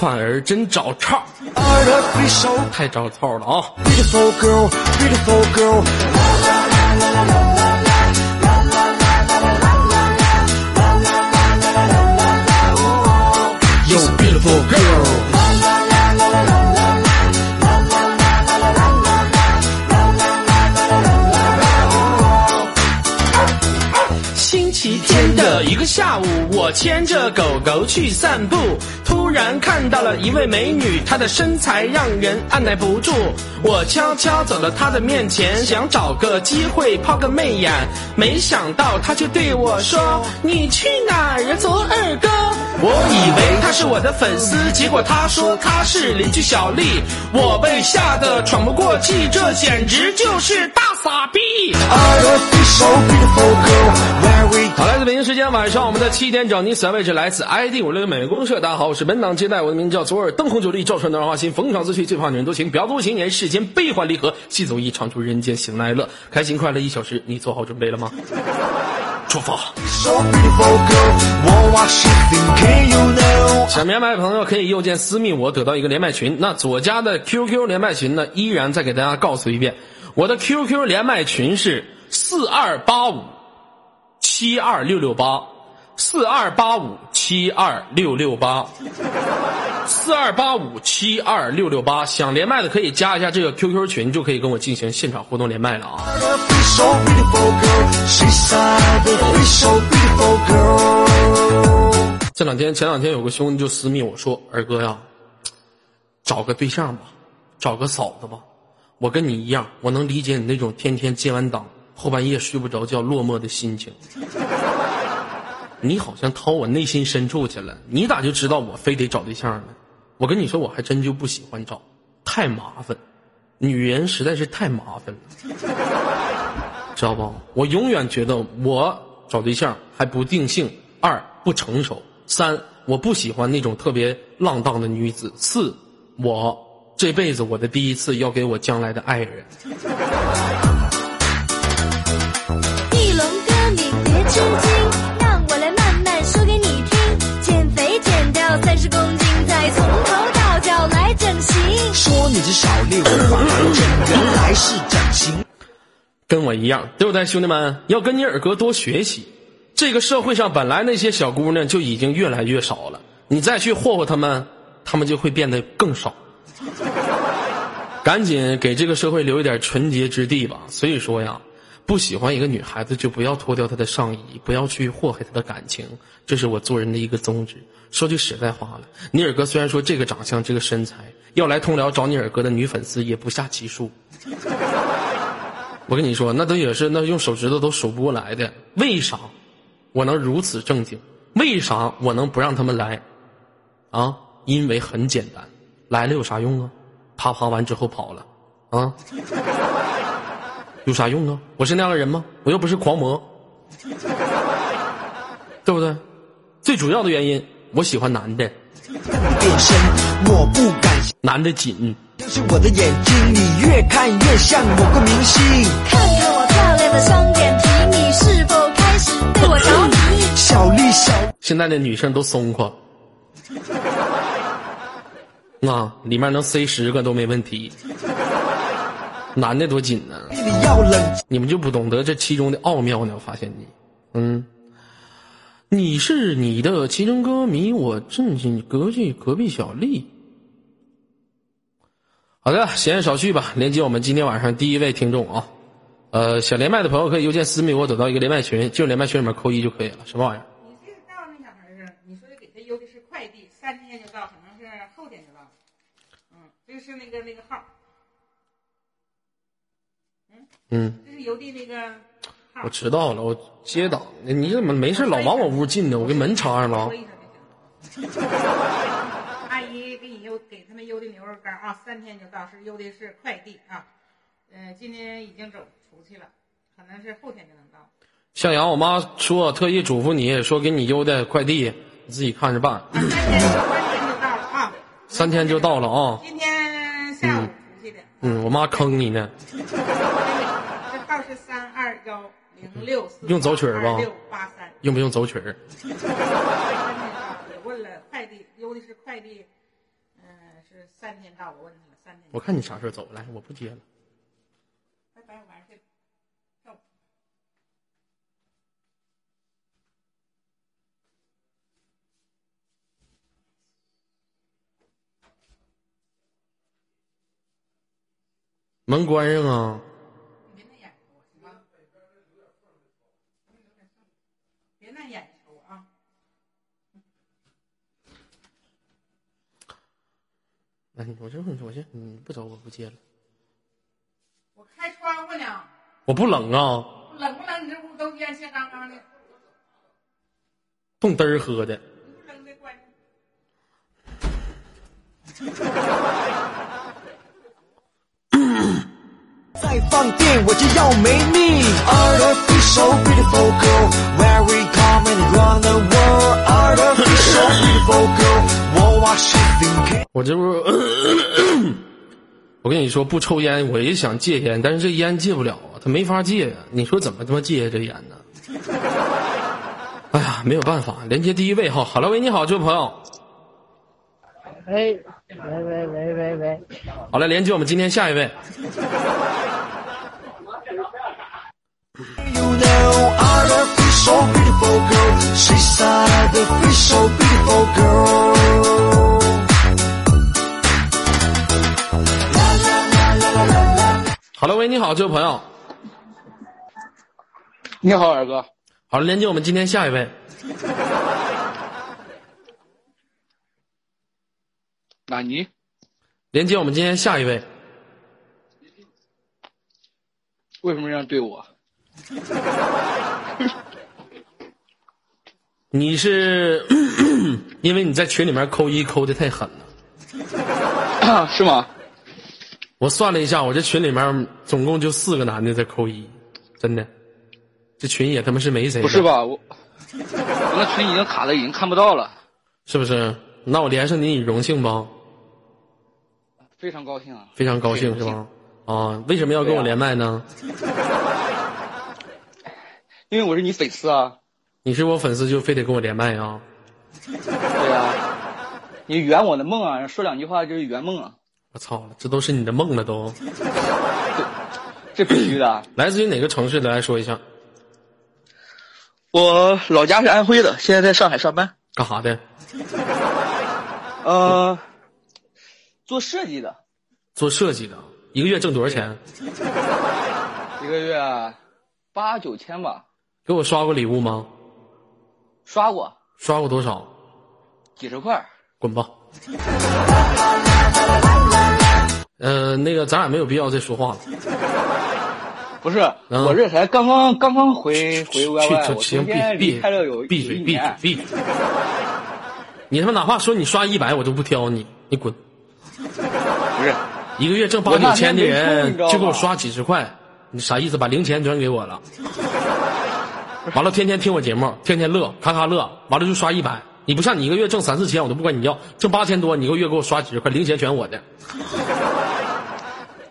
反而真找茬， artificial 太找操了啊！ beautiful girl, beautiful girl. 下午，我牵着狗狗去散步，突然看到了一位美女，她的身材让人按耐不住。我悄悄走到她的面前，想找个机会抛个媚眼，没想到她却对我说：“你去哪儿呀，左耳哥？”我以为她是我的粉丝，结果她说她是邻居小丽，我被吓得喘不过气，这简直就是大傻逼好，来自北京时间晚上我们的七点整，你所在位置来自 ID 五六的美国公社。大家好，我是本档接待，我的名字叫左耳，灯红酒绿，照穿暖花心，逢场作戏，最怕女人多情，婊子无情，演世间悲欢离合，戏走一唱出人间喜怒哀乐，开心快乐一小时，你做好准备了吗？出发.想连麦的朋友可以右键私密我，得到一个连麦群。那左家的 QQ 连麦群呢，依然再给大家告诉一遍，我的 QQ 连麦群是四二八五七二六六八，四二八五七二六六八，四二八五七二六六八。想连麦的可以加一下这个 QQ 群，就可以跟我进行现场互动连麦了啊。这两天前两天有个兄弟就私密我说：“二哥呀，找个对象吧，找个嫂子吧。我跟你一样，我能理解你那种天天接完档后半夜睡不着觉、落寞的心情。你好像掏我内心深处去了，你咋就知道我非得找对象呢？我跟你说，我还真就不喜欢找，太麻烦，女人实在是太麻烦了。”知道不？我永远觉得我找对象还不定性，二不成熟，三我不喜欢那种特别浪荡的女子，四我这辈子我的第一次要给我将来的爱人。一龙哥，你别纠结，说你这小丽无法完整，原来是整形。跟我一样，对不对，兄弟们？要跟你尔哥多学习。这个社会上本来那些小姑娘就已经越来越少了，你再去霍霍她们，她们就会变得更少。赶紧给这个社会留一点纯洁之地吧。所以说呀，不喜欢一个女孩子就不要脱掉她的上衣，不要去祸害她的感情，这是我做人的一个宗旨。说句实在话了，你尔哥虽然说这个长相、这个身材，要来通辽找你尔哥的女粉丝也不下其数。我跟你说，那都也是那用手指头都数不过来的。为啥我能如此正经？为啥我能不让他们来？啊，因为很简单，来了有啥用啊？啪啪完之后跑了，啊，有啥用啊？我是那样的人吗？我又不是狂魔，对不对？最主要的原因，我喜欢男的，变身，我不敢男的紧。相信我的眼睛，你越看越像某个明星。看看我漂亮的双眼皮，你是否开始对我着迷？小丽，小现在的女生都松垮，啊，里面能塞十个都没问题。男的多紧呢、丽，你要冷你们就不懂得这其中的奥妙呢？我发现你，嗯，你是你的其中歌迷，我正经隔壁隔壁小丽。好的，闲言少叙吧，连接我们今天晚上第一位听众啊，呃，想连麦的朋友可以邮件私密我，得到一个连麦群，进入连麦群里面扣一就可以了。什么玩意儿？你这个到那小孩儿啊，你说的给他邮的是快递，三天就到，可能是后天就到。嗯，这是那个那个号，嗯嗯，这是邮递那个号我。知道了，我接档。你怎么没事老往我屋进呢？我给门插上了。阿姨给你邮给他们邮的牛肉干啊，三天就到，是邮的是快递啊。嗯、今天已经走出去了，可能是后天就能到。向阳，我妈说特意嘱咐你说给你邮的快递，你自己看着办。三天就到了啊。三天就到了啊。今天下午出去的。嗯，我妈坑你呢。用走曲儿吧六八三。用不用走曲儿？快递，嗯、是三天到，我问他了，三天。我看你啥时候走，来，我不接了。拜拜，我晚上去跳舞。门关上啊！你别那眼瞅我行吗？别那眼瞅我啊！哎，我这我这你不走，我不接了。我开窗户呢，我不冷啊，冷不冷？你这屋都烟气缸缸的，冻嘚儿喝的。再放电我就要没命。Artificial beautiful girl, where we come and run the world. Artificial beautiful girl, what was she thinking? 我这不，我跟你说，不抽烟，我也想戒烟，但是这烟戒不了啊，他没法戒呀。你说怎么他妈戒这烟呢？哎呀，没有办法。连接第一位哈哈喽喂，你好，这位朋友。喂喂喂喂喂喂，好了，连接我们今天下一位。Artificial beautiful girl, she's artificial beautiful girl. 哈喽喂，你好，这位朋友。你好，二哥。好了，连接我们今天下一位。纳尼？连接我们今天下一位。为什么这样对我？你是 因为你在群里面扣一扣的太狠了。是吗？我算了一下，我这群里面总共就四个男的在扣一，真的，这群也他妈是没谁。不是？吧？我我那群已经卡了已经看不到了，是不是？那我连上你，你荣幸不？非常高兴啊！非常高兴是吧？啊，为什么要跟我连麦呢？因为我是你粉丝啊。你是我粉丝就非得跟我连麦啊？对呀、你圆我的梦啊！说两句话就是圆梦啊，我操，这都是你的梦了都。这必须的。来自于哪个城市的？来说一下，我老家是安徽的，现在在上海上班。干啥的？呃，做设计的，做设计的，一个月挣多少钱？一个月八九千吧，给我刷过礼物吗？刷过刷过多少？几十块。滚吧！呃，那个咱俩没有必要再说话了。不是，嗯我这才刚刚刚刚回回去行，中间闭离开了有闭闭嘴闭嘴。闭嘴！你他妈哪怕说你刷一百，我都不挑你，你滚！不是，一个月挣八九千的人就给我刷几十块，你啥意思？把零钱转给我了，完了天天听我节目，天天乐，咔咔乐，完了就刷一百。你不像你一个月挣三四千，我都不管你要，挣八千多，你一个月给我刷几十块，零钱全我的。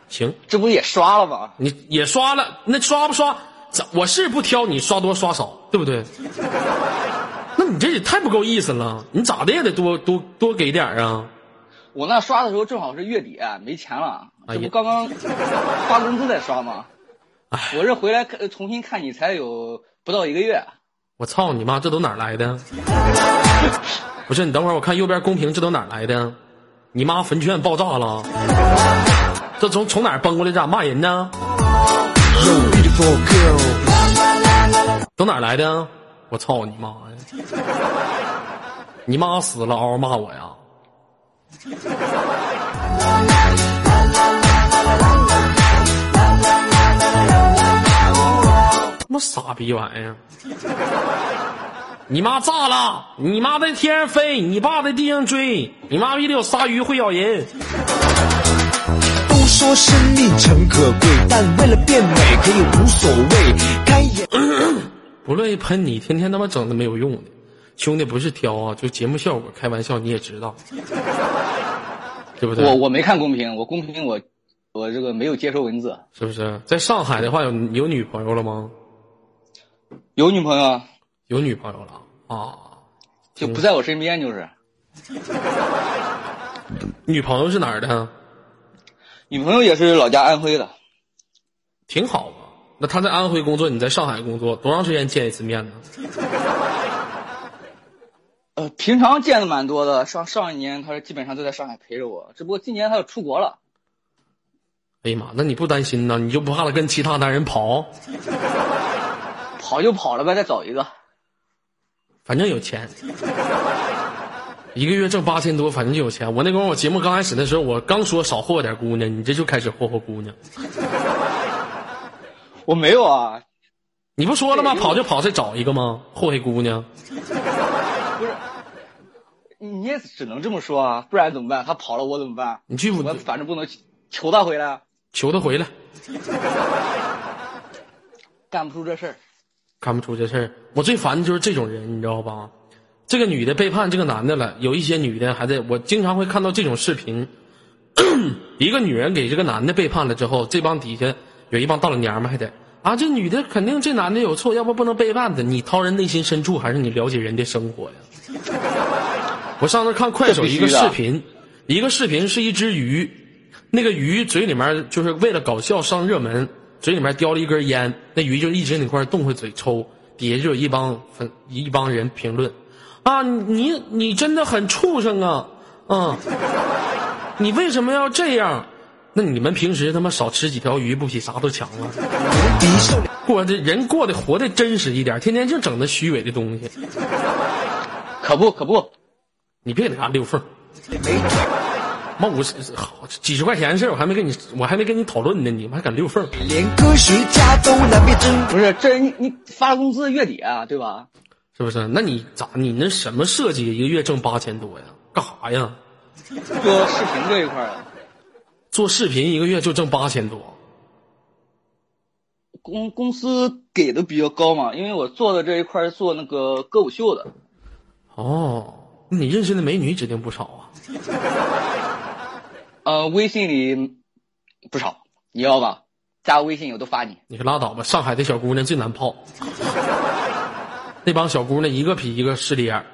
行，这不也刷了吗？你也刷了，那刷不刷？咱我是不挑你刷多刷少，对不对？那你这也太不够意思了，你咋的也得多多多给点啊！我那刷的时候正好是月底，没钱了，这不刚刚发工资再刷吗？我这回来看重新看你才有不到一个月，我操你妈，这都哪来的？不是你等会儿，我看右边公屏，这都哪来的？你妈坟圈爆炸了？这从从哪儿崩过来？咋骂人呢？Yo, beautiful girl. 都哪来的？我操你妈呀！你妈死了，嗷嗷骂我呀！妈傻逼玩意儿！你妈炸了！你妈在天上飞，你爸在地上追，你妈逼的有鲨鱼会咬人。都说生命诚可贵，但为了变美可以无所谓。开眼。不乐意喷你，天天他妈整的没有用的。兄弟不是挑啊，就节目效果，开玩笑你也知道，对不对？我我没看公屏，我公屏我我这个没有接收文字，是不是？在上海的话有有女朋友了吗？有女朋友啊，有女朋友了啊？就不在我身边，就是 女朋友是哪儿的？女朋友也是老家安徽的，挺好啊。那他在安徽工作，你在上海工作，多长时间见一次面呢？呃，平常见的蛮多的。上上一年她基本上都在上海陪着我，只不过今年他要出国了。哎呀妈，那你不担心呢？你就不怕他跟其他男人跑？跑就跑了呗，再找一个。反正有钱，一个月挣八千多，反正就有钱。我那会儿我节目刚开始的时候，我刚说少霍霍点姑娘，你这就开始霍霍姑娘。我没有啊，你不说了吗？跑就跑，再找一个吗？霍霍姑娘。不是，你也只能这么说啊，不然怎么办？他跑了，我怎么办？你去我反正不能求他回来，求他回来，干不出这事儿。干不出这事儿。我最烦的就是这种人，你知道吧？这个女的背叛这个男的了，有一些女的还在，我经常会看到这种视频。一个女人给这个男的背叛了之后，这帮底下有一帮大老娘们还得啊，这女的肯定这男的有错，要不不能背叛他。你掏人内心深处，还是你了解人的生活呀？我上次看快手一个视频，一个视频是一只鱼，那个鱼嘴里面就是为了搞笑上热门，嘴里面叼了一根烟，那鱼就一直那块动会嘴抽，底下就有一帮粉一帮人评论，啊，你你真的很畜生啊，嗯，你为什么要这样？那你们平时他妈少吃几条鱼，不比啥都强吗？敌受了过的人过得活得真实一点，天天净整那虚伪的东西，可不可不，你别给他溜缝。妈五十好几十块钱的事儿，我还没跟你，我还没跟你讨论呢，你们还敢溜缝？连科学家都难辨真不是这你你发工资月底啊，对吧？是不是？那你咋？你那什么设计？一个月挣八千多呀？干啥呀？做视频这一块儿的，做视频一个月就挣八千多，公公司给的比较高嘛，因为我做的这一块儿是做那个歌舞秀的，哦，那你认识的美女指定不少啊。呃，微信里不少，你要吧？加微信我都发你。你可拉倒吧！上海的小姑娘最难泡，那帮小姑娘一个比一个势利眼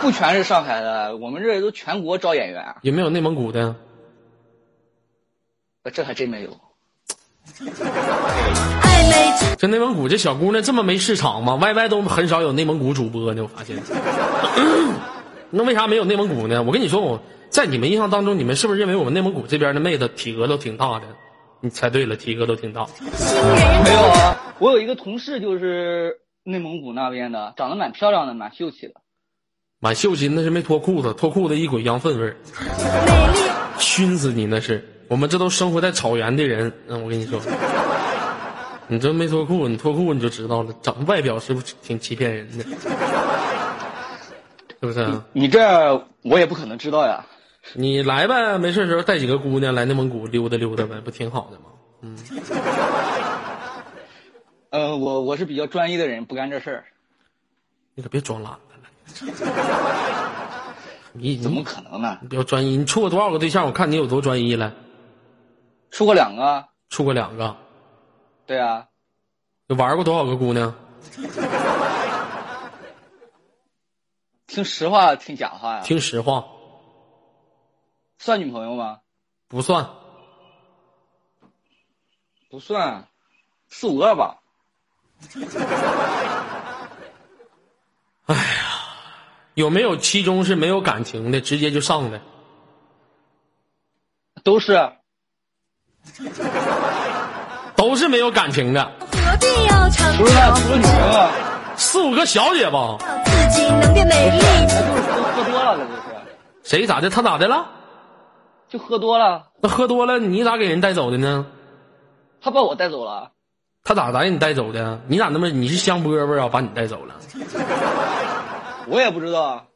不全是上海的，我们这都全国招演员，啊有没有内蒙古的？这还真没有。这内蒙古这小姑娘这么没市场吗？YY 都很少有内蒙古主播呢，我发现。那为啥没有内蒙古呢？我跟你说，我在你们印象当中，你们是不是认为我们内蒙古这边的妹子体格都挺大的？你猜对了，体格都挺大。没有啊，我有一个同事就是内蒙古那边的，长得蛮漂亮的，蛮秀气的。蛮秀气那是没脱裤子，脱裤子一股羊粪味儿，美丽熏死你那是。我们这都生活在草原的人，嗯，我跟你说，你这没脱裤，你脱裤你就知道了，长外表是不是挺欺骗人的？是不是啊？你这我也不可能知道呀。你来呗，没事的时候带几个姑娘来内蒙古溜达溜达呗，不挺好的吗？嗯呃，我我是比较专一的人，不干这事儿。你可别装懒了。你怎么可能呢？你比较专一？你处过多少个对象？我看你有多专一了。处过两个，处过两个，对啊，你玩过多少个姑娘？听实话，听假话呀？听实话，算女朋友吗？不算。不算，四五个吧。哎呀有没有其中是没有感情的，直接就上的？都是都是没有感情的，何必要长不是四五个小姐吧？自己能变美丽？就是喝多了，这就是，谁咋的？他咋的了？就喝多了，那喝多了，你咋给人带走的呢？他把我带走了。他咋咋给你带走的？你咋那么你是香饽饽啊？把你带走了？我也不知道，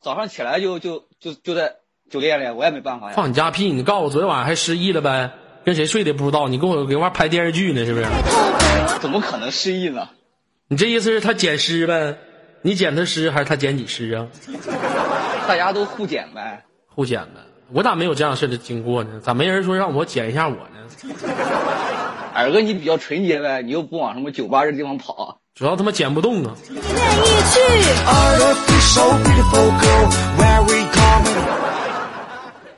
早上起来就就就就在酒店里，我也没办法呀。放你家屁！你告诉我昨天晚上还失忆了呗？跟谁睡的不知道？你跟我给我拍电视剧呢是不是？怎么可能失忆呢？你这意思是他捡尸呗？你捡他尸还是他捡你尸啊？大家都互捡呗。互捡呗。我咋没有这样式的经过呢？咋没人说让我捡一下我呢？二哥，你比较纯洁呗，你又不往什么酒吧这地方跑。主要他妈捡不动啊！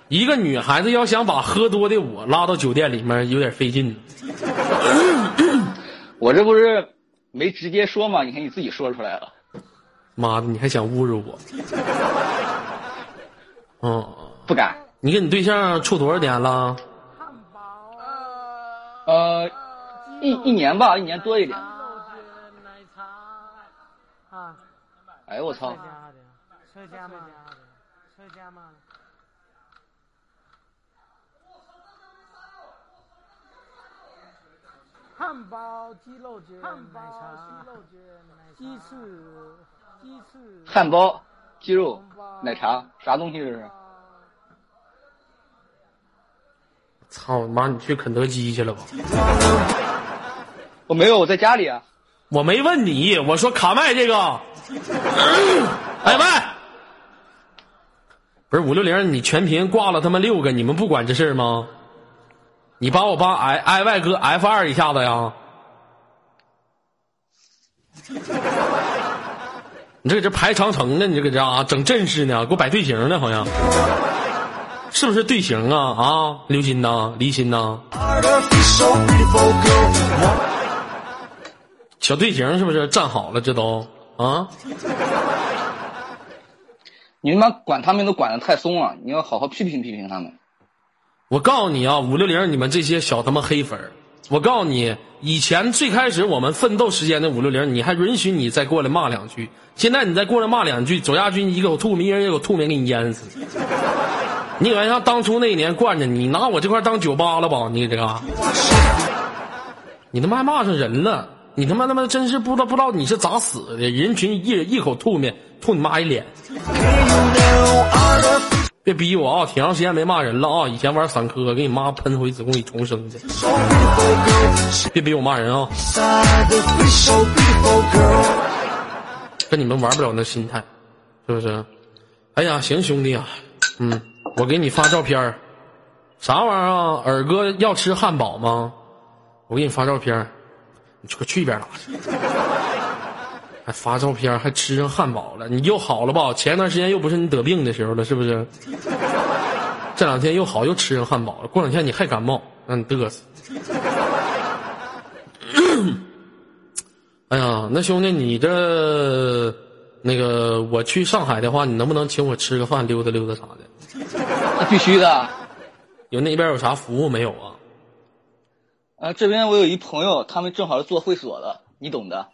一个女孩子要想把喝多的我拉到酒店里面，有点费劲呢。我这不是没直接说吗？你看你自己说出来了。妈的，你还想侮辱我？嗯，不敢。你跟你对象处多少年了？呃，一一年吧，一年多一点。哎呦我操！车家吗？车家吗？汉堡、鸡肉卷、奶茶、鸡肉卷、鸡翅、鸡翅、汉堡、鸡肉、奶茶，啥东西这是？操妈！你去肯德基去了吧？我没有，我在家里啊。我没问你，我说卡麦这个。哎喂，不是五六零，你全屏挂了他妈六个，你们不管这事儿吗？你把我帮 i i y 哥 F 二一下子呀？你这搁这排长城呢？你这搁这啊整阵势呢？给我摆队形呢？好像是不是队形啊？啊，刘鑫呐，离心呐小队形是不是站好了？这都啊？你他妈管他们都管的太松了，你要好好批评批评他们。我告诉你啊，五六零，你们这些小他妈黑粉我告诉你，以前最开始我们奋斗时间的五六零，你还允许你再过来骂两句，现在你再过来骂两句，左亚军一口吐沫，一人一口吐沫给你淹死。你以为像当初那一年惯着你，拿我这块当酒吧了吧？你这个，你他妈还骂上人了！你他妈他妈真是不知道不知道你是咋死的？人群一人一口吐沫吐你妈一脸。别逼我啊！挺长时间没骂人了啊！以前玩散科，给你妈喷回子宫里重生去。别逼我骂人啊！跟你们玩不了那心态，是不是？哎呀，行兄弟啊，嗯，我给你发照片儿啥玩意儿啊？尔哥要吃汉堡吗？我给你发照片儿你去去一边拉去！还发照片还吃上汉堡了，你又好了吧？前一段时间又不是你得病的时候了，是不是？这两天又好，又吃上汉堡了。过两天你还感冒，让你嘚瑟。哎呀，那兄弟，你这那个我去上海的话，你能不能请我吃个饭，溜达溜达啥的？那必须的。有那边有啥服务没有啊？啊，这边我有一朋友，他们正好是做会所的，你懂的。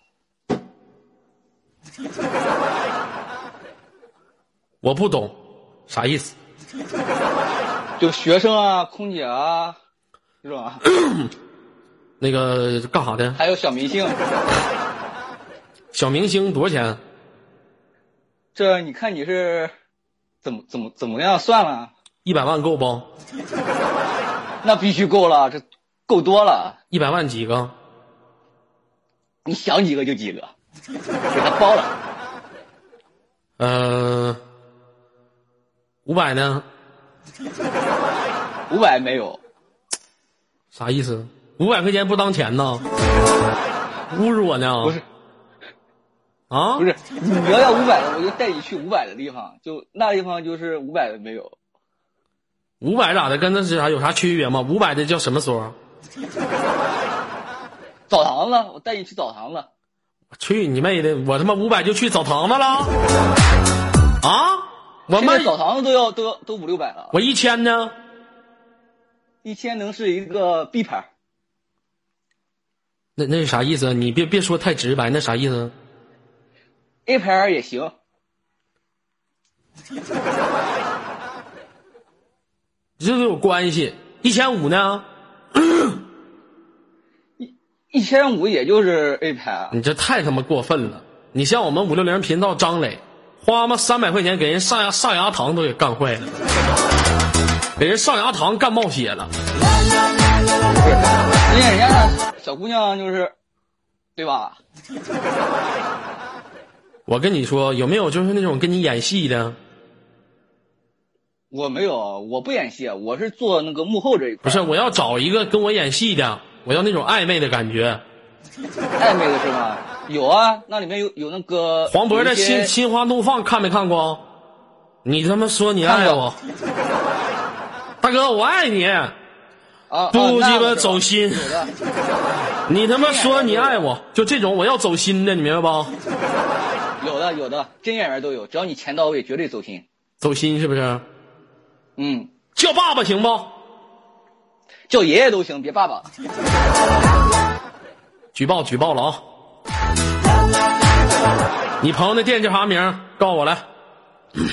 我不懂，啥意思？就学生啊、空姐啊，这种啊，那个干啥的？还有小明星。小明星多少钱？这你看你是怎么怎么怎么样算了？一百万够不？那必须够了，这够多了。一百万几个？你想几个就几个，给他包了。呃，五百呢？五百没有，啥意思？五百块钱不当钱呢？侮辱我呢？不是啊？不是，你要要五百的，我就带你去五百的地方，就那地方就是五百的没有。五百咋的？跟那是啥有啥区别吗？五百的叫什么所？澡堂子，我带你去澡堂子。去你妹的！我他妈五百就去澡堂子了？啊？我现妈在澡堂子都要都要都五六百了，我一千呢？一千能是一个 B 牌。那那是啥意思？你别别说太直白，那啥意思？A 牌也行，这都有关系。一千五呢？一千五也就是 A 牌。你这太他妈过分了！你像我们五六零频道张磊，花妈三百块钱给人上牙上牙膛都给干坏了，给人上牙膛干冒血了。人家人家小姑娘就是，对吧？我跟你说，有没有就是那种跟你演戏的？我没有，我不演戏，我是做那个幕后这一块。不是，我要找一个跟我演戏的，我要那种暧昧的感觉。暧昧的是吗？有啊，那里面有有那个黄渤的《心心花怒放》看没看过？你他妈说你爱我，大哥，我爱你，啊，不鸡巴走心。你他妈说你爱我，就这种我要走心的，你明白不？有的，有的，真演员都有，只要你钱到位，绝对走心。走心是不是？嗯，叫爸爸行不？叫爷爷都行，别爸爸。举报举报了啊！你朋友那店叫啥名？告诉我来。店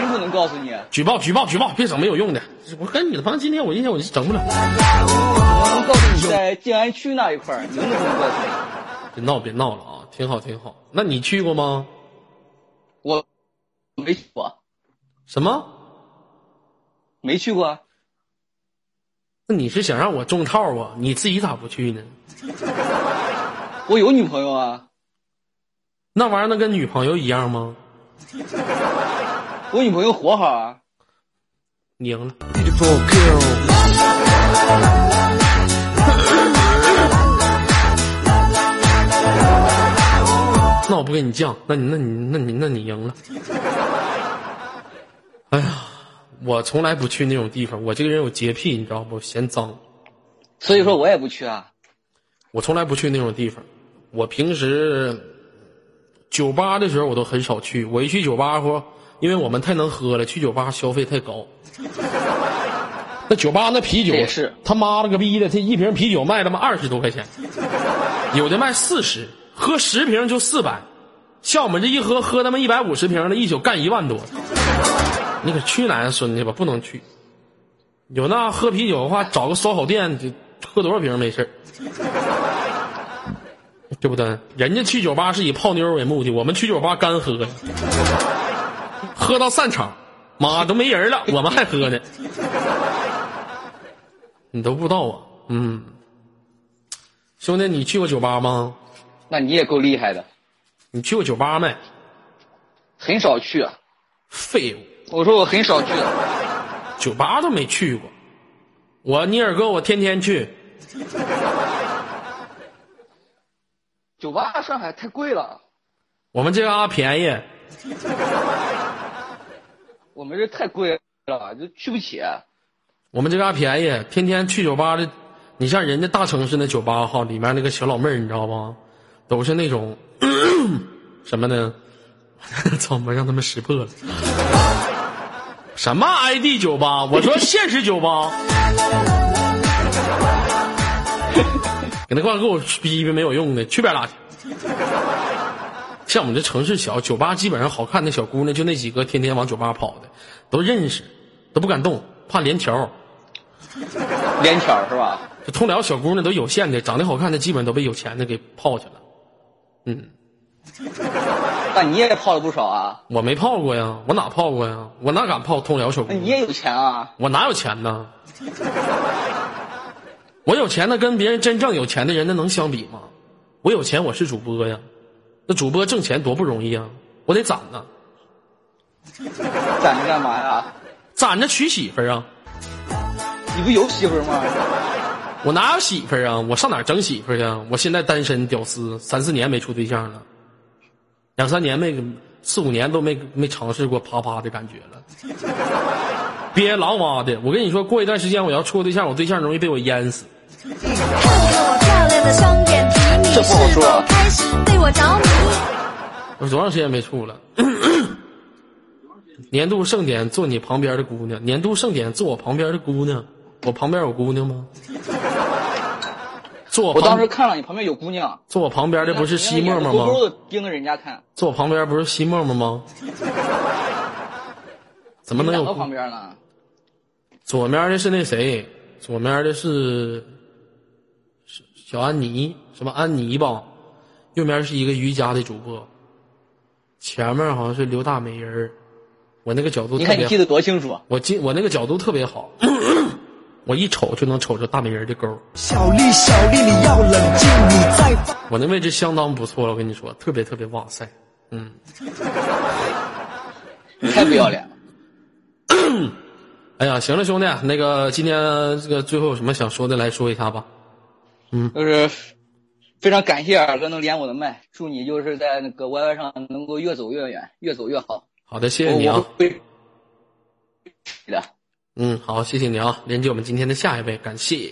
名不能告诉你，举报举报举报，别整没有用的。我跟你的朋友今天我今天我就整不了。我能告诉你在静安区那一块儿，名字不能告诉你。别闹别闹了啊，挺好挺好。那你去过吗？我没去过，什么？没去过。那你是想让我中套啊？你自己咋不去呢？我有女朋友啊，那玩意儿能跟女朋友一样吗？我女朋友活好啊。你赢了。那我不跟你犟，那你那你那你那你赢了。哎呀，我从来不去那种地方，我这个人有洁癖，你知道不？嫌脏，所以说我也不去啊。我从来不去那种地方。我平时酒吧的时候我都很少去，我一去酒吧或因为我们太能喝了，去酒吧消费太高。那酒吧那啤酒也是他妈了个逼的，他一瓶啤酒卖他妈二十多块钱，有的卖四十，喝十瓶就四百，像我们这一喝喝他妈一百五十瓶的，一宿干一万多。你可去哪呀，孙子吧？不能去。有那喝啤酒的话，找个烧烤店，就喝多少瓶没事儿对不对？人家去酒吧是以泡妞为目的，我们去酒吧干喝，喝到散场，妈都没人了，我们还喝呢。你都不知道啊？嗯，兄弟，你去过酒吧吗？那你也够厉害的，你去过酒吧没？很少去啊。废物，我说我很少去，酒吧都没去过。我尼尔哥，我天天去。酒吧上海太贵了，我们这嘎便宜，我们这太贵了，就去不起。我们这嘎便宜，天天去酒吧的。你像人家大城市那酒吧哈，里面那个小老妹儿，你知道吗？都是那种 什么呢？操妈，让他们识破了。什么 ID 酒吧？我说 现实酒吧。给那块给我逼逼没有用的，去边拉去。像我们这城市小，酒吧基本上好看的小姑娘就那几个，天天往酒吧跑的，都认识，都不敢动，怕连条。连条是吧？这通辽小姑娘都有限的，长得好看的基本都被有钱的给泡去了。嗯，那你也泡了不少啊？我没泡过呀，我哪泡过呀？我哪敢泡通辽小姑娘？那你也有钱啊？我哪有钱呢？我有钱那跟别人真正有钱的人那能相比吗？我有钱，我是主播呀，那主播挣钱多不容易啊，我得攒呢，攒着干嘛呀？攒着娶媳妇儿啊。你不有媳妇儿吗？我哪有媳妇儿啊？我上哪儿整媳妇儿呀？我现在单身屌丝，三四年没处对象了，两三年没四五年都没没尝试过啪啪的感觉了，憋狼哇的。我跟你说过一段时间我要处个对象，我对象容易被我淹死。看看我漂亮的双眼皮，你这不好是说否开始对我着迷？我多长时间没处了？年度盛典坐你旁边的姑娘，年度盛典坐我旁边的姑娘，我旁边有姑娘吗？坐我当时看了你旁边有姑娘，坐我旁边的不是西沫沫吗？勾勾的盯着人家看，坐我旁边不是西沫沫吗？怎么能有旁边呢？左面的是那谁？左面的是是小安妮，什么安妮吧？右面是一个瑜伽的主播，前面好像是刘大美人儿。我那个角度特别好你看你记，得多清楚，我记我那个角度特别好，我一瞅就能瞅着大美人的沟。小丽，小丽，你要冷静，你再放。我那位置相当不错了，我跟你说，特别特别哇塞，嗯。太不要脸了。哎呀，行了，兄弟，那个今天这个最后有什么想说的，来说一下吧。嗯就是非常感谢二哥能连我的麦，祝你就是在那个 YY 上能够越走越远，越走越好。好的，谢谢你啊我。我会的。嗯，好，谢谢你啊，连接我们今天的下一位，感谢。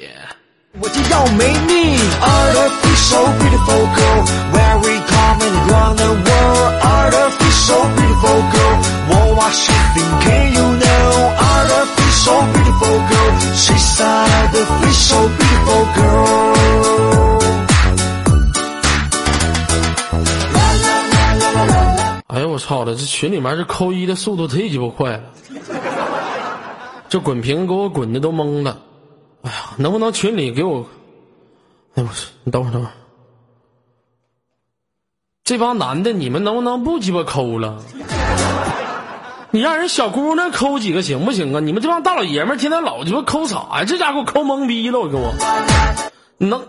我就要没你，artificial beautiful girl，very common around the world，artificial beautiful girl，what was she thinking you know？artificial beautiful girl，she's artificial beautiful girl。哎呦我操的，这群里面这扣一的速度忒鸡巴快了，这滚屏给我滚的都懵了。哎呀，能不能群里给我？哎我去，你等会儿等会儿，这帮男的你们能不能不鸡巴抠了？你让人小姑娘抠几个行不行啊？你们这帮大老爷们儿天天老鸡巴抠啥呀？这家给我抠懵逼了，我给我，能？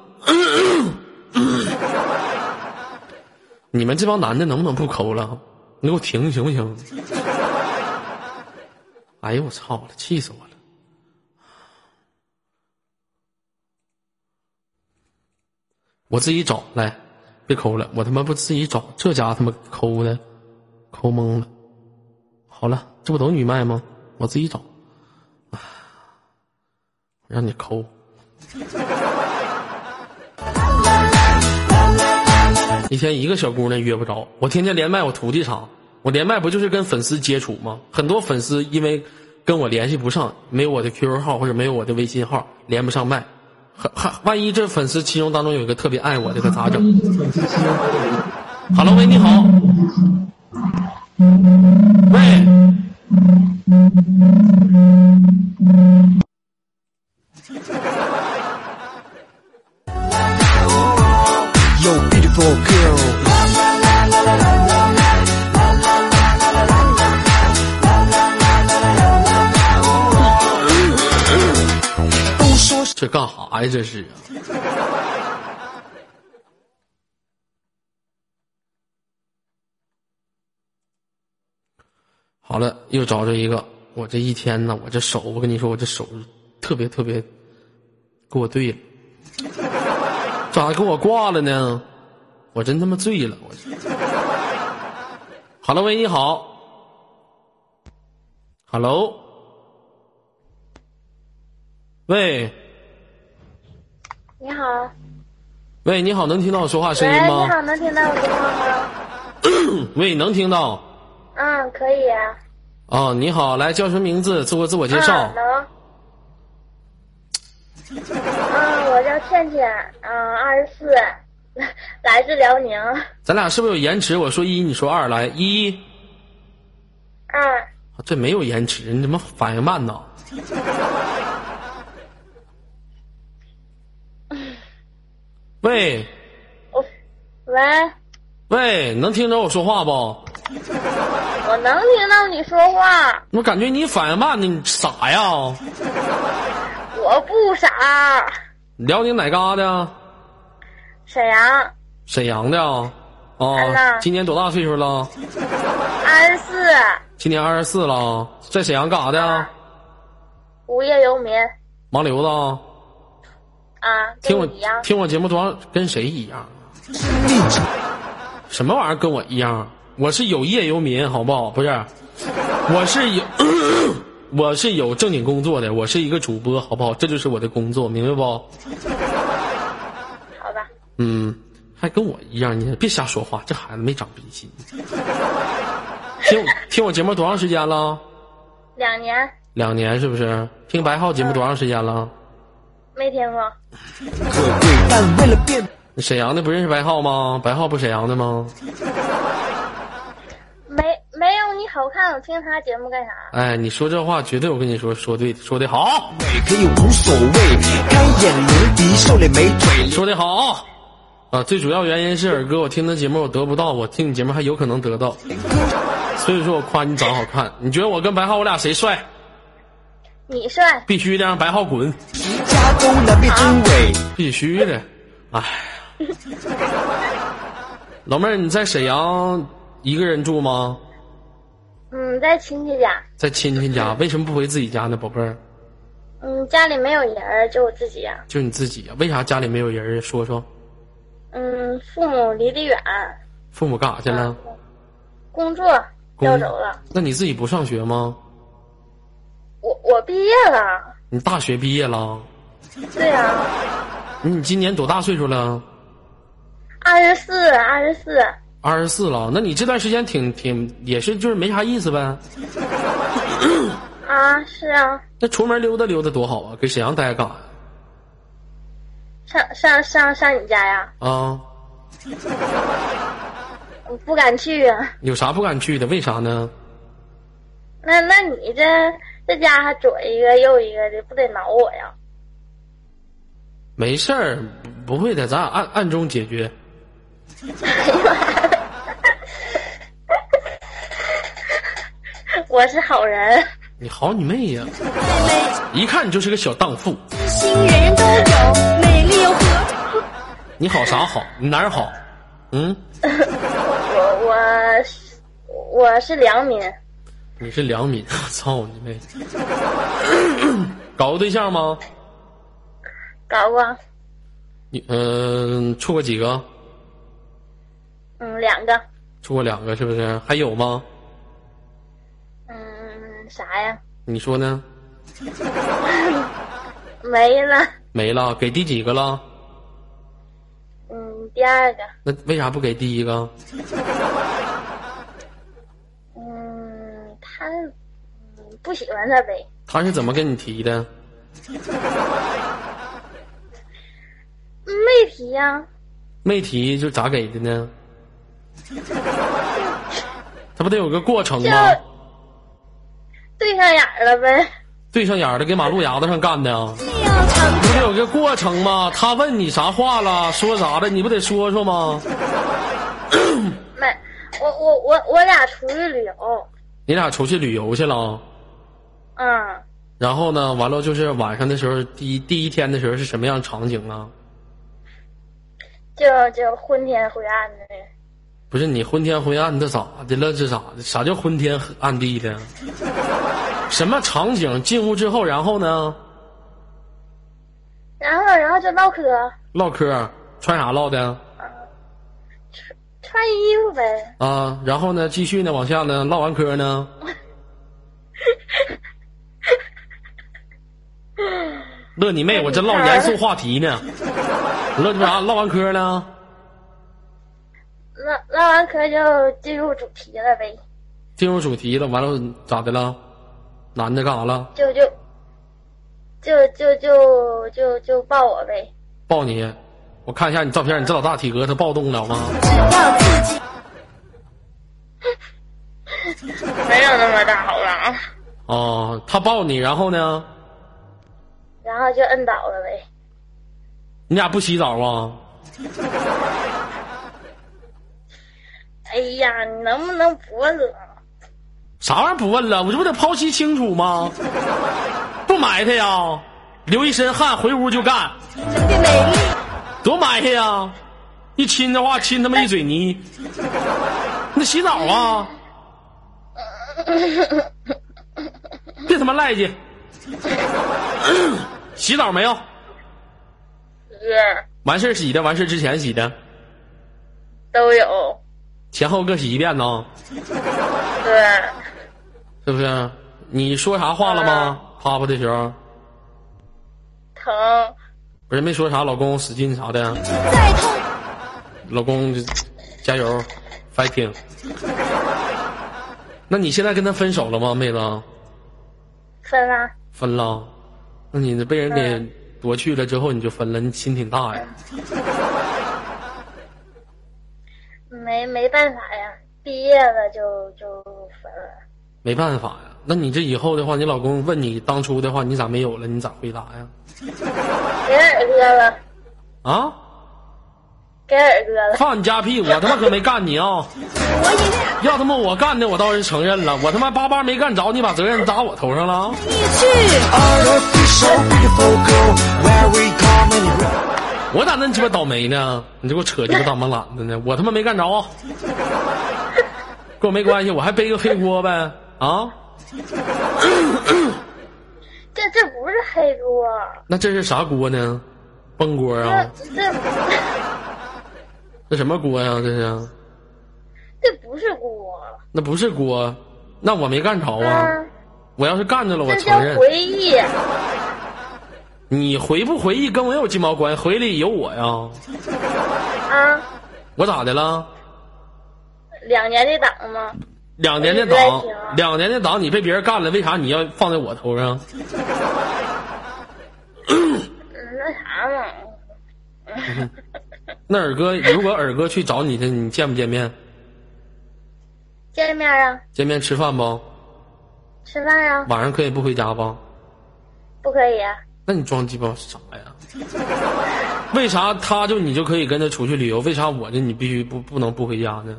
你们这帮男的能不能不抠了？你给我停行不行？哎呦我操了，气死我了！我自己找来，别抠了，我他妈不自己找，这家他妈抠的，抠懵了。好了，这不都女麦吗？我自己找，让你抠。一天一个小姑娘约不着，我天天连麦我徒弟场，我连麦不就是跟粉丝接触吗？很多粉丝因为跟我联系不上，没有我的 QQ 号或者没有我的微信号，连不上麦，还还万一这粉丝其中当中有一个特别爱我的，可咋整？哈喽喂，你好，喂，呀？这是啊？好了，又找着一个。我这一天呢，我这手，我跟你说，我这手特别特别给我对了，咋给我挂了呢？我真他妈醉了！我这。好了，喂，你好。Hello。喂你好，喂，你好，能听到我说话声，音吗？你好，能听到我说话吗？喂，能听到。嗯，可以啊。哦，你好，来叫什么名字？做个自我介绍。嗯，能。嗯，我叫倩倩，嗯，二十四，来自辽宁。咱俩是不是有延迟？我说一，你说二，来一。二，这没有延迟，你怎么反应慢呢？喂我，喂，喂，能听着我说话不？我能听到你说话，我感觉你反应慢呢，你傻呀？我不傻。辽宁哪嘎的？沈阳，沈阳的啊？啊，今年多大岁数了？二十四，今年二十四了，在沈阳干啥的？无业游民。盲流子听我。听我节目多长？跟谁一样？什么玩意儿跟我一样？我是有业游民，好不好？不是，我是有，我是有正经工作的，我是一个主播，好不好？这就是我的工作，明白不？好吧，嗯，还跟我一样，你别瞎说话，这孩子没长鼻息。听听我节目多长时间了？两年两年是不是？听白浩节目多长时间了？没听过。可贵，但为了变沈阳的不认识白浩吗？白浩不沈阳的吗？没没有你好看，我听他节目干啥？哎，你说这话绝对，我跟你说说对，说的好，美可以无所谓，开眼瘦脸美腿。说的好。啊，最主要原因是尔哥，我听他节目我得不到，我听你节目还有可能得到，所以说我夸你长得好看。你觉得我跟白浩我俩谁帅？你帅，必须的，让白浩滚，家都难辨真伪。必须的。哎，老妹儿，你在沈阳一个人住吗？嗯，在亲戚家，在亲戚家？为什么不回自己家呢，宝贝儿？嗯，家里没有人儿，就我自己呀、就你自己啊？为啥家里没有人儿？说说，嗯，父母离得远，父母干啥去了？工作工调走了。那你自己不上学吗？我我毕业了，你大学毕业了？对呀、你今年多大岁数了？二十四，二十四，二十四了。那你这段时间挺挺也是就是没啥意思呗？啊，是啊，那出门溜达溜达多好啊！给沈阳待着干啥上上上上你家呀？呀？啊，我不敢去啊。有啥不敢去的？为啥呢？那那你这这家还左一个右一个的，不得挠我呀？没事儿，不会的，咱俩暗暗中解决。我是好人，你好你妹呀！一看你就是个小荡妇。心人人都有，美丽又和。你好啥好？你哪儿好？嗯，我我我是良民，你是良民，我 操你妹！搞过对象吗？搞过，你嗯、处过几个？嗯，两个，处过两个是不是？还有吗？嗯，啥呀？你说呢？没了，没了，给第几个了？嗯，第二个，那为啥不给第一个？嗯，不喜欢他呗，他是怎么跟你提的？没提呀、没提就咋给的呢？他不得有个过程吗？对上眼了呗。对上眼儿的，给马路牙子上干的不得有个过程吗？他问你啥话了，说啥的，你不得说说吗？没，我我我我俩出去旅游，你俩出去旅游去了，嗯，然后呢，完了就是晚上的时候，第一第一天的时候是什么样场景啊？就就昏天灰暗的，不是你昏天灰暗的咋的了？这咋的？啥叫昏天暗地的？什么场景？进屋之后，然后呢？然后然后就唠嗑，唠嗑，穿啥唠的穿衣服呗，啊？然后呢，继续呢，往下呢，唠完嗑呢，乐你妹！我这唠严肃话题呢，乐这啥？唠完嗑呢？唠唠完嗑就进入主题了呗，进入主题了，完了咋的了？男的干啥了？就就就就就就就抱我呗，抱你？我看一下你照片，你这老大体格，他暴动了吗？没有那么大好吧？哦，他抱你，然后呢？然后就摁倒了呗，你俩不洗澡啊？哎呀，你能不能不问了？啥玩意儿不问了？我这不得剖析清楚吗？不埋汰呀，流一身汗回屋就干，真的美丽。多埋汰呀！一亲的话亲他妈一嘴泥。那洗澡啊！别他妈赖叽！洗澡没有？是完事儿洗的，完事儿之前洗的，都有，前后各洗一遍呢，对，是不是？你说啥话了吗？啪啪的时候，疼，不是没说啥，老公使劲啥的，老公就加油，fighting。那你现在跟他分手了吗，妹子？分了，分了？那你被人给夺去了之后，你就分了？你心挺大呀？没没办法呀，毕业了就就分了。没办法呀。那你这以后的话，你老公问你当初的话，你咋没有了？你咋回答呀？给耳哥了，啊？给耳哥了，放你家屁！我他妈可没干你啊！我要他妈我干的，我倒是承认了。我他妈巴巴没干着，你把责任砸我头上了。你去。我咋那鸡巴倒霉呢？你这给我扯鸡巴大毛懒子呢？我他妈没干着，跟我没关系，我还背个黑锅呗？啊？这这不是黑锅，那这是啥锅呢？崩锅啊？这这这什么锅呀、这是？这不是锅，那不是锅，那我没干着啊？嗯，我要是干着了，我承认。回忆。你回不回忆跟我有鸡毛关系？回忆里有我呀，啊，我咋的了？两年的党吗？两年的我一直在档听啊，两年的档，你被别人干了，为啥你要放在我头上？嗯，那啥嘛，那尔哥，如果尔哥去找你去，你见不见面？见面啊，见面吃饭不？吃饭啊，晚上可以不回家不？不可以啊。那你装鸡巴啥呀？为啥他就你就可以跟他出去旅游？为啥我这你必须不不能不回家呢？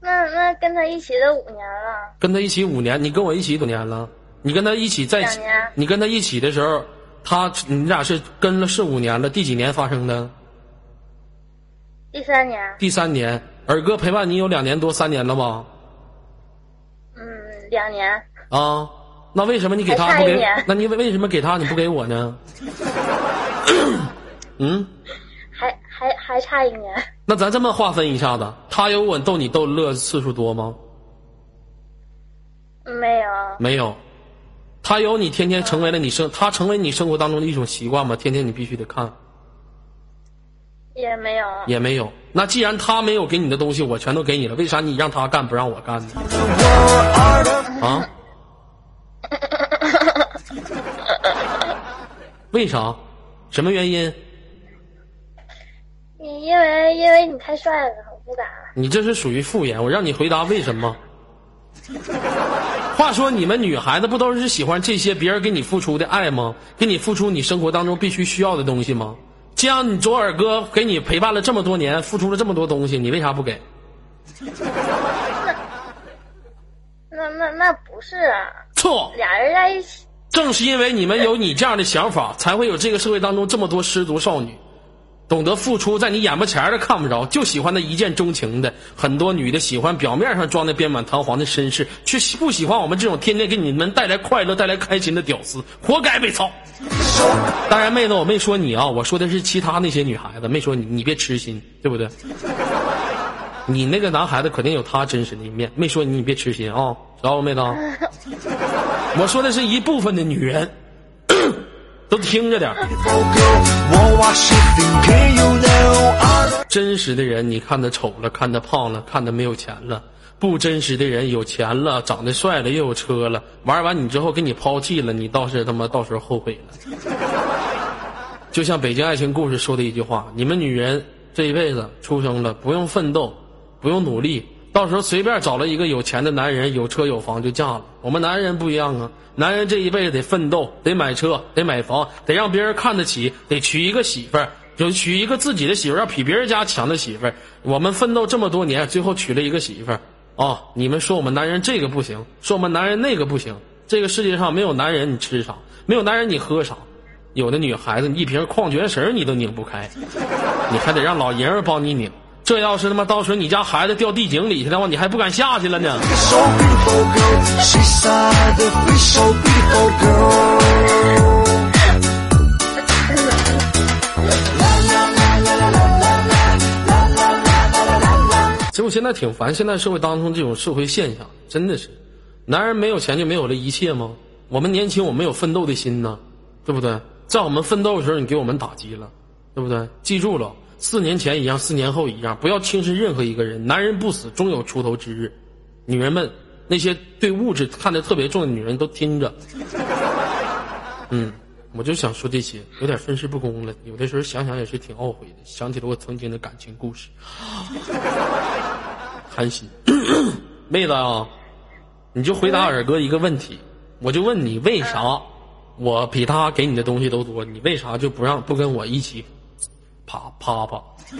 那那跟他一起都五年了，跟他一起五年，你跟我一起多年了？你跟他一起在一起，你跟他一起的时候，他你俩是跟了是五年了，第几年发生的？第三年，第三年。尔哥陪伴你有两年多三年了吧？嗯，两年，啊，那为什么你给他不给？那你为为什么给他你不给我呢？嗯，还还还差一年，那咱这么划分一下子，他有我逗你逗乐次数多吗？没有，没有。他有你天天成为了你生，他成为你生活当中的一种习惯吗？天天你必须得看，也没有，也没有。那既然他没有给你的东西，我全都给你了，为啥你让他干不让我干呢？啊？为啥？什么原因？因因为因为你太帅了，我不敢。你这是属于敷衍，我让你回答为什么。话说，你们女孩子不都是喜欢这些别人给你付出的爱吗？给你付出你生活当中必须需要的东西吗？既然你左耳哥给你陪伴了这么多年，付出了这么多东西，你为啥不给？那那那不是啊，错，俩人在一起，正是因为你们有你这样的想法，才会有这个社会当中这么多失足少女，懂得付出，在你眼巴前儿的看不着，就喜欢那一见钟情的。很多女的喜欢表面上装的遍满堂皇的绅士，却不喜欢我们这种天天给你们带来快乐、带来开心的屌丝，活该被操！当然，妹子，我没说你啊，我说的是其他那些女孩子，没说你，你别痴心，对不对？你那个男孩子肯定有他真实的一面，没说你，你别痴心啊，知道吗，妹子？我说的是一部分的女人，都听着点真实的人，你看他丑了，看他胖了，看他没有钱了；不真实的人，有钱了，长得帅了，又有车了，玩完你之后给你抛弃了，你倒是他妈到时候后悔了。就像《北京爱情故事》说的一句话：你们女人这一辈子出生了，不用奋斗，不用努力，到时候随便找了一个有钱的男人，有车有房就嫁了。我们男人不一样啊，男人这一辈子得奋斗，得买车，得买房，得让别人看得起，得娶一个媳妇儿，就娶一个自己的媳妇儿，要比别人家强的媳妇儿。我们奋斗这么多年，最后娶了一个媳妇儿。啊、你们说我们男人这个不行，说我们男人那个不行。这个世界上没有男人你吃啥，没有男人你喝啥。有的女孩子，一瓶矿泉水你都拧不开，你还得让老爷们帮你拧。这要是他妈到时候你家孩子掉地井里去的话，你还不敢下去了呢。其实我现在挺烦现在社会当中这种社会现象，真的是，男人没有钱就没有了一切吗？我们年轻，我们有奋斗的心呢，对不对？在我们奋斗的时候，你给我们打击了，对不对？记住了，四年前一样，四年后一样，不要轻视任何一个人。男人不死，终有出头之日。女人们，那些对物质看得特别重的女人都听着。嗯，我就想说这些，有点分世不公了。有的时候想想也是挺懊悔的，想起了我曾经的感情故事。寒心，妹子啊，你就回答尔哥一个问题，我就问你为啥我比他给你的东西都多，你为啥就不让不跟我一起啪啪啪？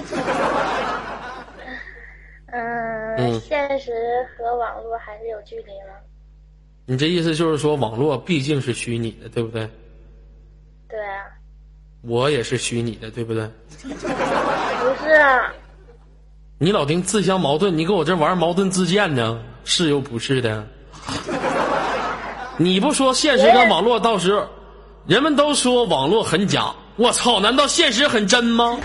嗯，嗯现实和网络还是有距离吗？你这意思就是说网络毕竟是虚拟的，对不对？对啊，我也是虚拟的，对不对？不是啊，你老丁自相矛盾，你跟我这玩矛盾自荐呢？是又不是的。你不说现实跟网络，到时候人们都说网络很假，我操！难道现实很真吗？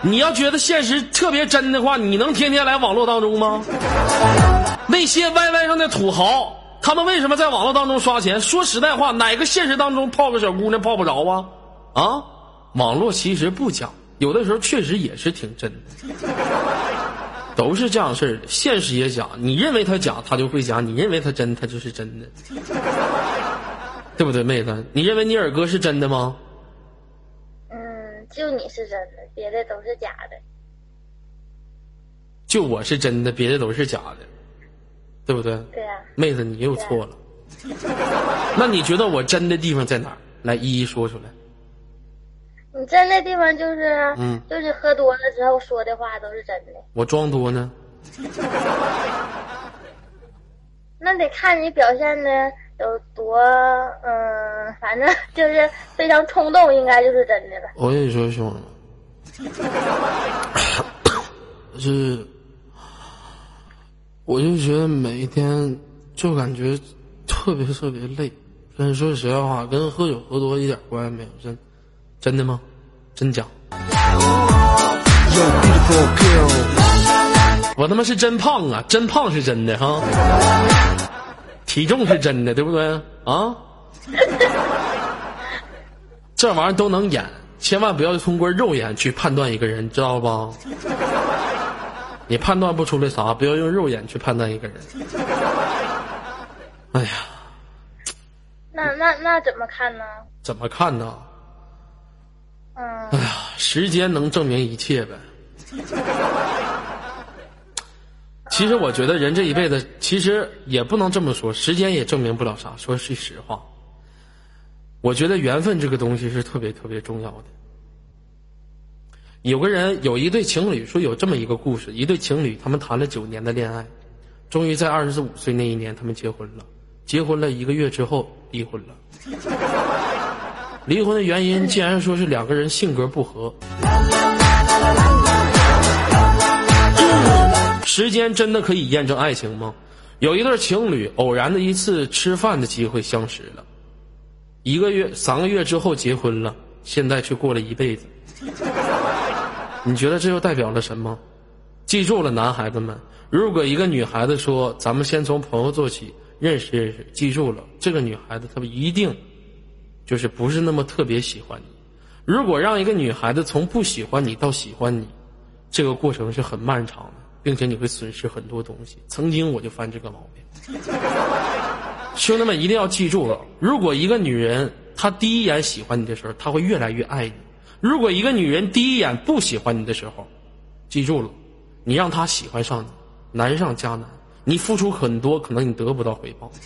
你要觉得现实特别真的话，你能天天来网络当中吗？那些 YY 上的土豪，他们为什么在网络当中刷钱？说实在话，哪个现实当中泡个小姑娘泡不着啊？啊，网络其实不假，有的时候确实也是挺真的，都是这样事儿的。现实也假，你认为它假，它就会假；你认为它真，它就是真的，对不对，妹子？你认为你耳哥是真的吗？嗯，就你是真的，别的都是假的。就我是真的，别的都是假的，对不对？对啊，妹子，你又错了。那你觉得我真的地方在哪儿？来，一一说出来。你真的地方就是，嗯就是喝多了之后说的话都是真的。我装多呢？那得看你表现的有多，嗯，反正 就是非常冲动，应该就是真的了。我跟你说，兄弟们，是，我就觉得每一天就感觉特别特别累。但是说实在话，跟喝酒喝多一点关系没有，真真的吗？真假？我他妈是真胖啊！真胖是真的哈，体重是真的，对不对啊？这玩意儿都能演，千万不要通过肉眼去判断一个人，知道吧？你判断不出来啥，不要用肉眼去判断一个人。哎呀，那那那怎么看呢？怎么看呢？嗯，哎呀，时间能证明一切呗。其实我觉得人这一辈子，其实也不能这么说，时间也证明不了啥。说句实话，我觉得缘分这个东西是特别特别重要的。有个人有一对情侣说有这么一个故事，一对情侣他们谈了九年的恋爱，终于在二十五岁那一年他们结婚了。结婚了一个月之后离婚了。离婚的原因竟然说是两个人性格不合。时间真的可以验证爱情吗？有一对情侣偶然的一次吃饭的机会相识了，一个月、三个月之后结婚了，现在却过了一辈子。你觉得这又代表了什么？记住了，男孩子们，如果一个女孩子说咱们先从朋友做起，认识认识，记住了，这个女孩子她一定就是不是那么特别喜欢你。如果让一个女孩子从不喜欢你到喜欢你，这个过程是很漫长的，并且你会损失很多东西。曾经我就犯这个毛病。兄弟们一定要记住了，如果一个女人她第一眼喜欢你的时候，她会越来越爱你；如果一个女人第一眼不喜欢你的时候，记住了，你让她喜欢上你，难上加难。你付出很多，可能你得不到回报。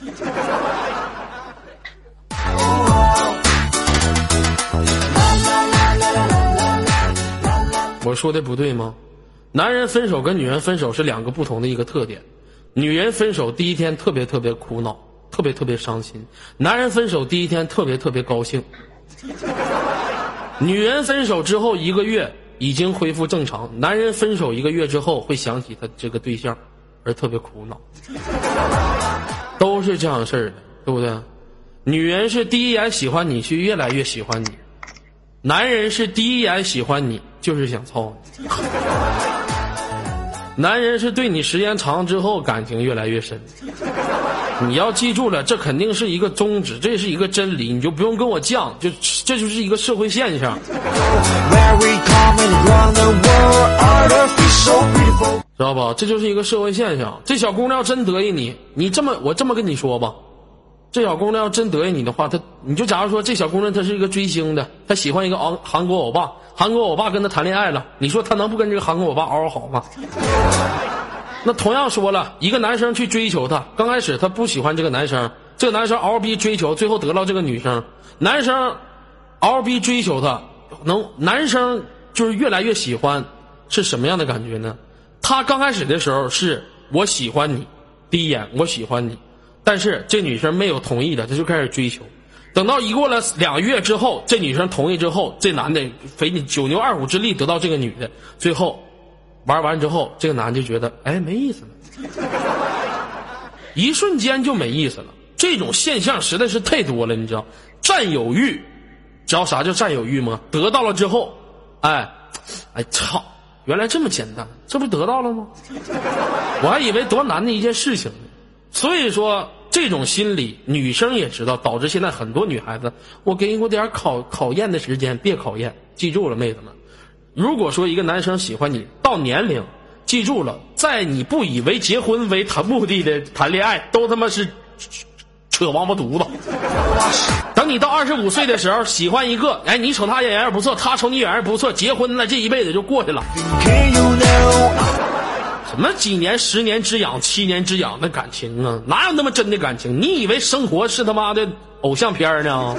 我说的不对吗？男人分手跟女人分手是两个不同的一个特点。女人分手第一天特别特别苦恼，特别特别伤心；男人分手第一天特别特别高兴。女人分手之后一个月已经恢复正常，男人分手一个月之后会想起他这个对象，而特别苦恼。都是这样事儿的，对不对？女人是第一眼喜欢你，却越来越喜欢你；男人是第一眼喜欢你，就是想操你。男人是对你时间长之后感情越来越深。你要记住了，这肯定是一个宗旨，这是一个真理，你就不用跟我犟，就这就是一个社会现象.知道吧？这就是一个社会现象。这小姑娘要真得意你，你这么我这么跟你说吧，这小姑娘要真得意你的话，她你就假如说这小姑娘她是一个追星的，她喜欢一个韩韩国欧巴，韩国欧巴跟她谈恋爱了，你说她能不跟这个韩国欧巴嗷嗷好吗？那同样说了，一个男生去追求她，刚开始他不喜欢这个男生，这个男生嗷嗷逼追求，最后得到这个女生，男生嗷嗷逼追求她，能男生就是越来越喜欢，是什么样的感觉呢？他刚开始的时候是我喜欢你，第一眼我喜欢你，但是这女生没有同意的，他就开始追求。等到一过了两个月之后，这女生同意之后，这男的费你九牛二虎之力得到这个女的，最后玩完之后，这个男的就觉得哎没意思了，一瞬间就没意思了。这种现象实在是太多了，你知道？占有欲，知道啥叫占有欲吗？得到了之后，哎，哎操！原来这么简单，这不得到了吗？我还以为多难的一件事情呢。所以说，这种心理，女生也知道，导致现在很多女孩子，我给我点考考验的时间，别考验，记住了，妹子们。如果说一个男生喜欢你，到年龄，记住了，在你不以为结婚为谈目的的谈恋爱，都他妈是扯王八犊子。等你到二十五岁的时候，喜欢一个，哎，你瞅他演员不错，他瞅你演员不错，结婚了，这一辈子就过去了。什么几年、十年之痒、七年之痒的感情啊？哪有那么真的感情？你以为生活是他妈的偶像片呢？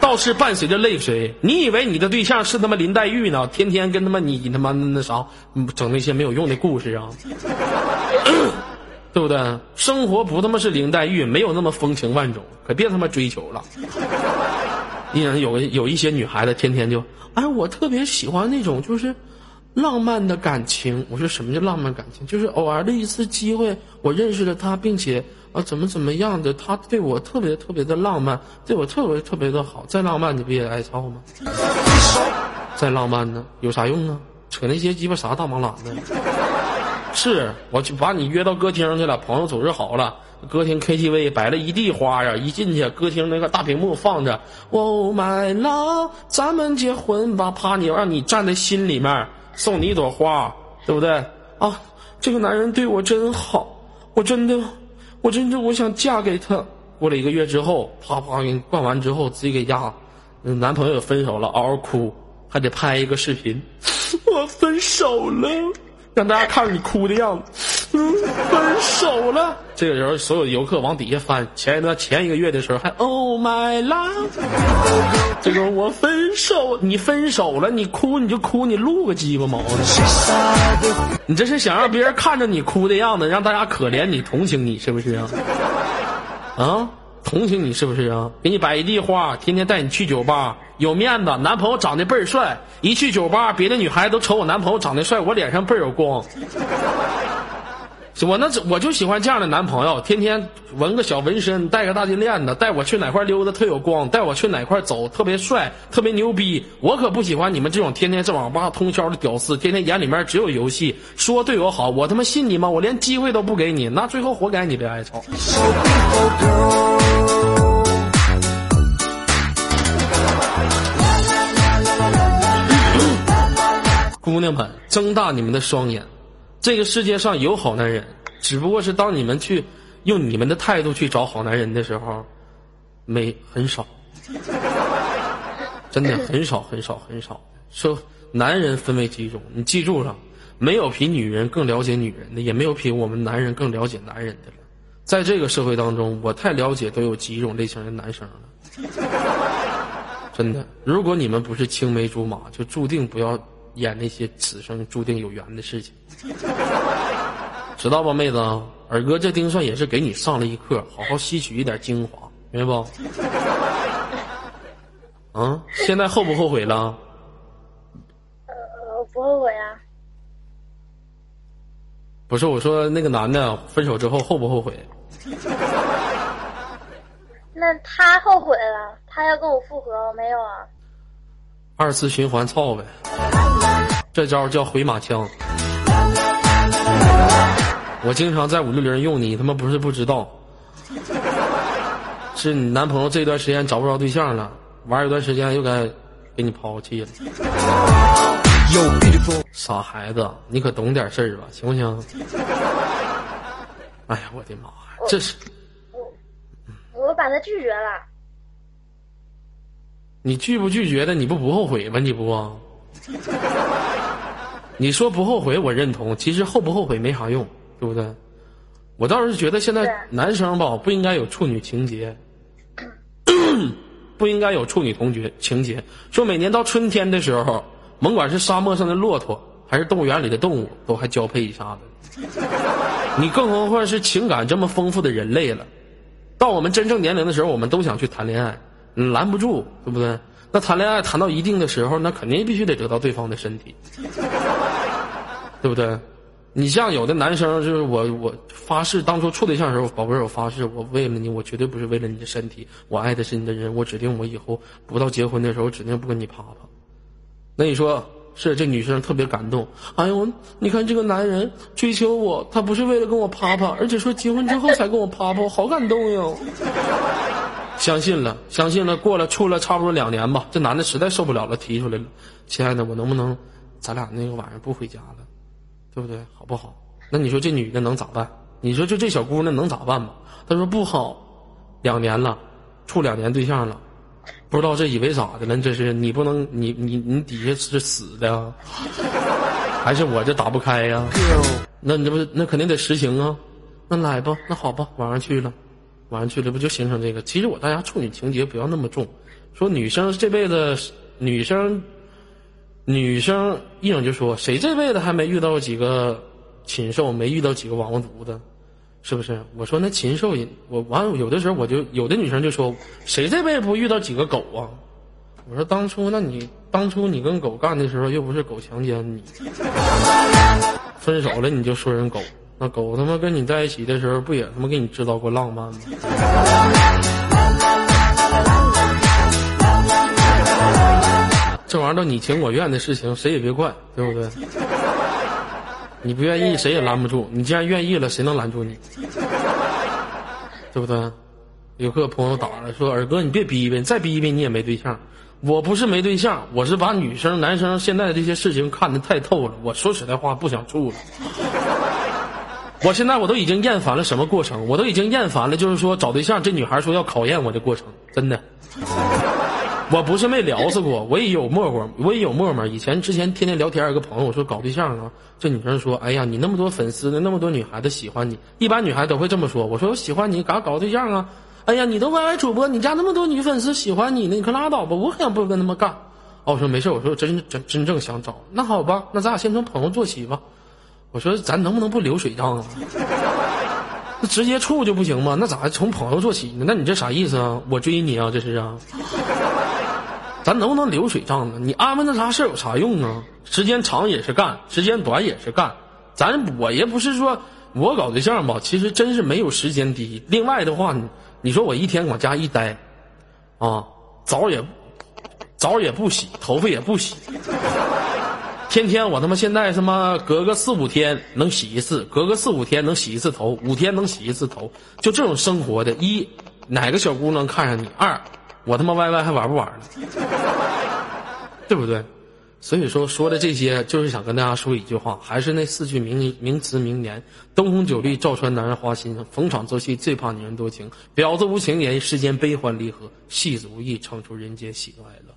倒是伴随着泪水。你以为你的对象是他妈林黛玉呢？天天跟他妈你他妈那啥，整那些没有用的故事啊？对不对？生活不他妈是林黛玉，没有那么风情万种，可别他妈追求了。你想有有一些女孩子天天就，哎，我特别喜欢那种就是浪漫的感情。我说什么叫浪漫感情？就是偶尔的一次机会，我认识了他，并且啊怎么怎么样的，他对我特别特别的浪漫，对我特别特别的好。再浪漫你不也挨操吗？再浪漫呢，有啥用啊？扯那些鸡巴啥大忙懒的。是，我就把你约到歌厅去了，朋友组织好了，歌厅 KTV 摆了一地花呀，一进去歌厅那个大屏幕放着 Oh my love，咱们结婚吧，啪你让你站在心里面，送你一朵花，对不对？啊，这个男人对我真好，我真的，我真的我想嫁给他。过了一个月之后，啪啪给你灌完之后，自己给家，男朋友分手了，嗷嗷哭，还得拍一个视频，我分手了。让大家看着你哭的样子，嗯，分手了。这个时候，所有游客往底下翻，前一段前一个月的时候还 Oh my love，这个我分手，你分手了，你哭你就哭，你录个鸡巴毛呢？你这是想让别人看着你哭的样子，让大家可怜你、同情你，是不是啊？啊，同情你是不是啊？给你摆一地花，天天带你去酒吧，有面子。男朋友长得倍儿帅，一去酒吧，别的女孩子都瞅我男朋友长得帅，我脸上倍儿有光。我那我就喜欢这样的男朋友，天天纹个小纹身，戴个大金链子，带我去哪块溜达特有光，带我去哪块走特别帅，特别牛逼。我可不喜欢你们这种天天在网吧通宵的屌丝，天天眼里面只有游戏，说对我好，我他妈信你吗？我连机会都不给你，那最后活该你被挨操。姑娘们，睁大你们的双眼，这个世界上有好男人，只不过是当你们去用你们的态度去找好男人的时候，没很少，真的很少很少很少。说男人分为几种，你记住了，没有比女人更了解女人的，也没有比我们男人更了解男人的了。在这个社会当中，我太了解都有几种类型的男生了。真的，如果你们不是青梅竹马，就注定不要演那些此生注定有缘的事情，知道吧，妹子？二哥这丁算也是给你上了一课，好好吸取一点精华，明白不？啊，现在后不后悔了？呃，不后悔啊。不是，我说那个男的分手之后后不后悔？那他后悔了，他要跟我复合，我没有啊。二次循环操呗，这招叫回马枪。我经常在五六零用你，他妈不是不知道，是你男朋友这段时间找不着对象了，玩一段时间又该给你抛弃了。傻孩子，你可懂点事儿吧，行不行？哎呀，我的妈呀，这是我把他拒绝了。你拒不拒绝的？你不不后悔吗？你不？你说不后悔，我认同。其实后不后悔没啥用，对不对？我倒是觉得现在男生吧，不应该有处女情节，不应该有处女同学情节。说每年到春天的时候，甭管是沙漠上的骆驼，还是动物园里的动物，都还交配一下子。你更何况是情感这么丰富的人类了。到我们真正年龄的时候，我们都想去谈恋爱，嗯拦不住，对不对？那谈恋爱谈到一定的时候，那肯定必须得得到对方的身体，对不对？你像有的男生，就是我，我发誓，当初处对象的时候，宝贝儿，我发誓，我为了你，我绝对不是为了你的身体，我爱的是你的人，我指定我以后不到结婚的时候，指定不跟你啪啪。那你说是这女生特别感动。哎呦，你看这个男人追求我，他不是为了跟我啪啪，而且说结婚之后才跟我啪啪，我好感动哟。相信了，相信了，过了处了差不多两年吧，这男的实在受不了了，提出来了，亲爱的，我能不能，咱俩那个晚上不回家了，对不对？好不好？那你说这女的能咋办？你说就这小姑娘能咋办吧？她说不好，两年了，处两年对象了，不知道这以为咋的了？这是你不能，你你你底下是死的啊，还是我这打不开呀、那你这不那肯定得实行啊？那来吧，那好吧，晚上去了。晚上去了不就形成这个？其实我大家处女情节不要那么重，说女生这辈子，女生，女生一整就说谁这辈子还没遇到几个禽兽，没遇到几个王八犊子，是不是？我说那禽兽也，我完有的时候我就有的女生就说谁这辈子不遇到几个狗啊？我说当初那你当初你跟狗干的时候又不是狗强奸你，分手了你就说人狗。那狗他妈跟你在一起的时候，不也他妈给你制造过浪漫吗？玩意儿都你情我愿的事情，谁也别怪，对不对？你不愿意，谁也拦不住。你既然愿意了，谁能拦住你？对不对？有个朋友打了说：“二哥，你别逼逼，你再逼逼你也没对象。”我不是没对象，我是把女生、男生现在的这些事情看得太透了。我说实在话，不想处了。我现在我都已经厌烦了什么过程？我都已经厌烦了，就是说找对象，这女孩说要考验我的过程，真的。我不是没聊死过，我也有陌陌，我也有陌陌。以前之前天天聊天，有个朋友我说搞对象啊，这女生说：“哎呀，你那么多粉丝呢，那么多女孩子喜欢你，一般女孩都会这么说。”我说：“我喜欢你，嘎搞对象啊？”哎呀，你都 YY 主播，你家那么多女粉丝喜欢你呢，你可拉倒吧，我可想不跟他们干。哦，我说没事，我说真真真正想找，那好吧，那咱俩先从朋友做起吧。我说咱能不能不流水账啊？那直接处就不行吗？那咋还从朋友做起呢？那你这啥意思啊？我追你啊？这是啊？咱能不能流水账呢？你安排那啥事有啥用啊？时间长也是干，时间短也是干。咱我也不是说我搞对象吧，其实真是没有时间低。另外的话，你你说我一天往家一待，啊，澡也澡也不洗，头发也不洗。天天我他妈现在他妈隔个四五天能洗一次，隔个四五天能洗一次头，五天能洗一次头，就这种生活的，一哪个小姑娘看上你？二我他妈 YY 还玩不玩了？对不对？所以说说的这些，就是想跟大家说一句话，还是那四句名名词名言：灯红酒绿照穿男人花心，逢场作戏最怕女人多情，婊子无情言，世间悲欢离合，戏子无意唱出人间喜怒哀乐。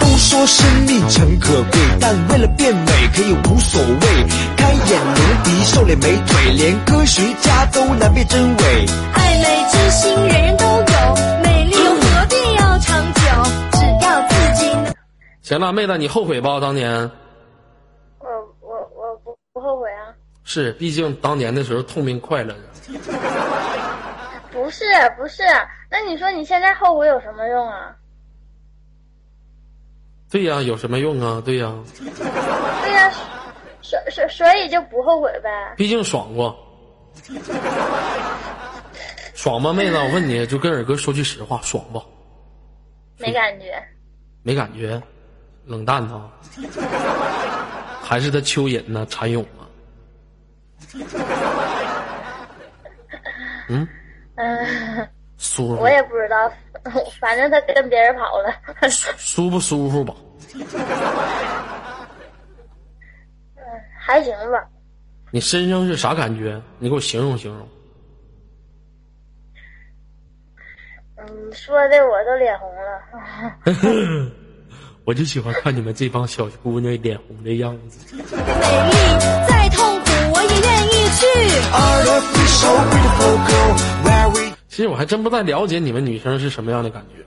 都说生命诚可贵，但为了变美可以无所谓。开瘦脸美腿，连科学家都难辨真伪。爱美之心人人都有，美丽又何必要长久？只要自己能。行了，妹子，你后悔吧？当年我我我不不后悔啊，是，毕竟当年的时候痛并快乐着。不是不是，那你说你现在后悔有什么用啊？对呀，有什么用啊？对呀，对呀、所所所以就不后悔呗。毕竟爽过，爽吗，妹子？我问你就跟二哥说句实话，爽不？没感觉，没感觉，冷淡呢，还是他蚯蚓呢？蚕蛹啊？嗯，嗯，舒服我，也不知道，反正他跟别人跑了。舒不舒服吧？还行吧，你身上是啥感觉？你给我形容形容。嗯，说的我都脸红了。我就喜欢看你们这帮小姑娘脸红的样子。美丽再痛苦我也愿意去。其实我还真不太了解你们女生是什么样的感觉。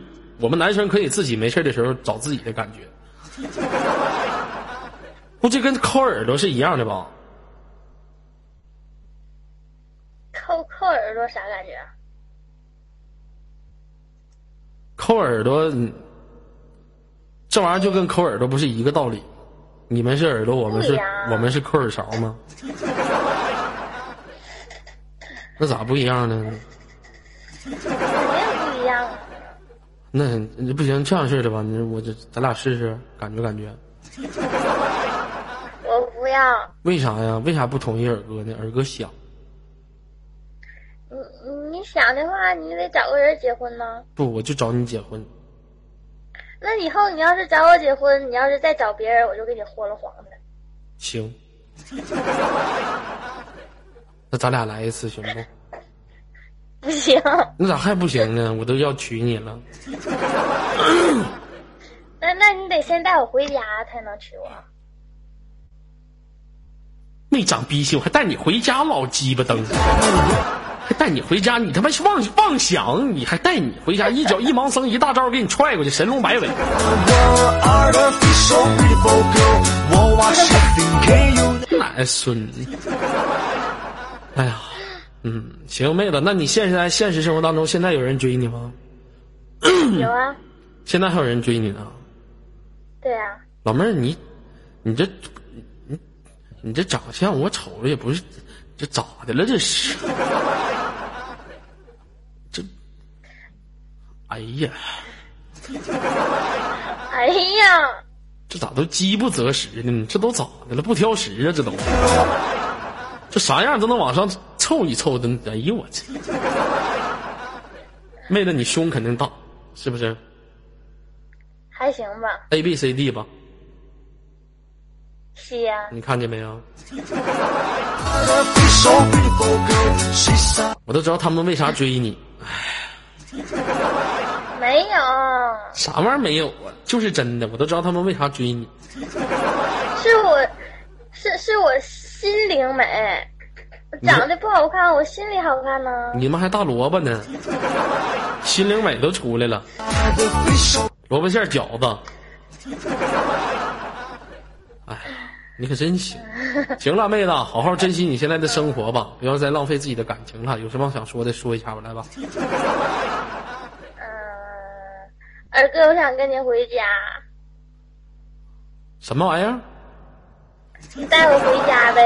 我们男生可以自己没事的时候找自己的感觉，估计跟抠耳朵是一样的吧？抠抠耳朵啥感觉？抠耳朵，嗯这玩意儿就跟抠耳朵不是一个道理。你们是耳朵，我们是我们是抠耳勺吗？那咋不一样呢？我也不一样那不行，这样式的吧，你我这咱俩试试，感觉感觉。为啥呀？为啥不同意二哥呢？二哥想，你你你想的话，你得找个人结婚呢。不，我就找你结婚。那以后你要是找我结婚，你要是再找别人，我就给你豁了黄的。行，那咱俩来一次行不？不行，那咋还不行呢？我都要娶你了。那那你得先带我回家才能娶我。没长逼心，我还带你回家，老鸡巴蹬，还带你回家，你他妈是妄妄想，你还带你回家，一脚一盲僧一大招给你踹过去，神龙摆尾。奶孙子！哎呀，嗯，行，妹子，那你现在现实生活当中，现在有人追你吗？有啊，现在还有人追你呢？对啊，老妹儿，你你这你你这长相，我瞅着也不是，这咋的了？这是这，哎呀，哎呀，这咋都饥不择食呢？这都咋的了？不挑食啊？这都这啥样都能往上凑一凑的？哎呦我去！妹子，你胸肯定大，是不是还行吧，？A B C D 吧？是呀、你看见没有 我都知道他们为啥追你。没有，啥玩意儿没有啊？就是真的，我都知道他们为啥追你。是我，是是我心灵美，长得不好看，我心里好看呢。你们还大萝卜呢，心灵美都出来了，萝卜馅饺子。哎，你可真行。行了，妹子，好好珍惜你现在的生活吧，不要再浪费自己的感情了。有什么想说的，说一下吧，来吧。嗯，二哥，我想跟你回家，什么玩意儿？你带我回家呗。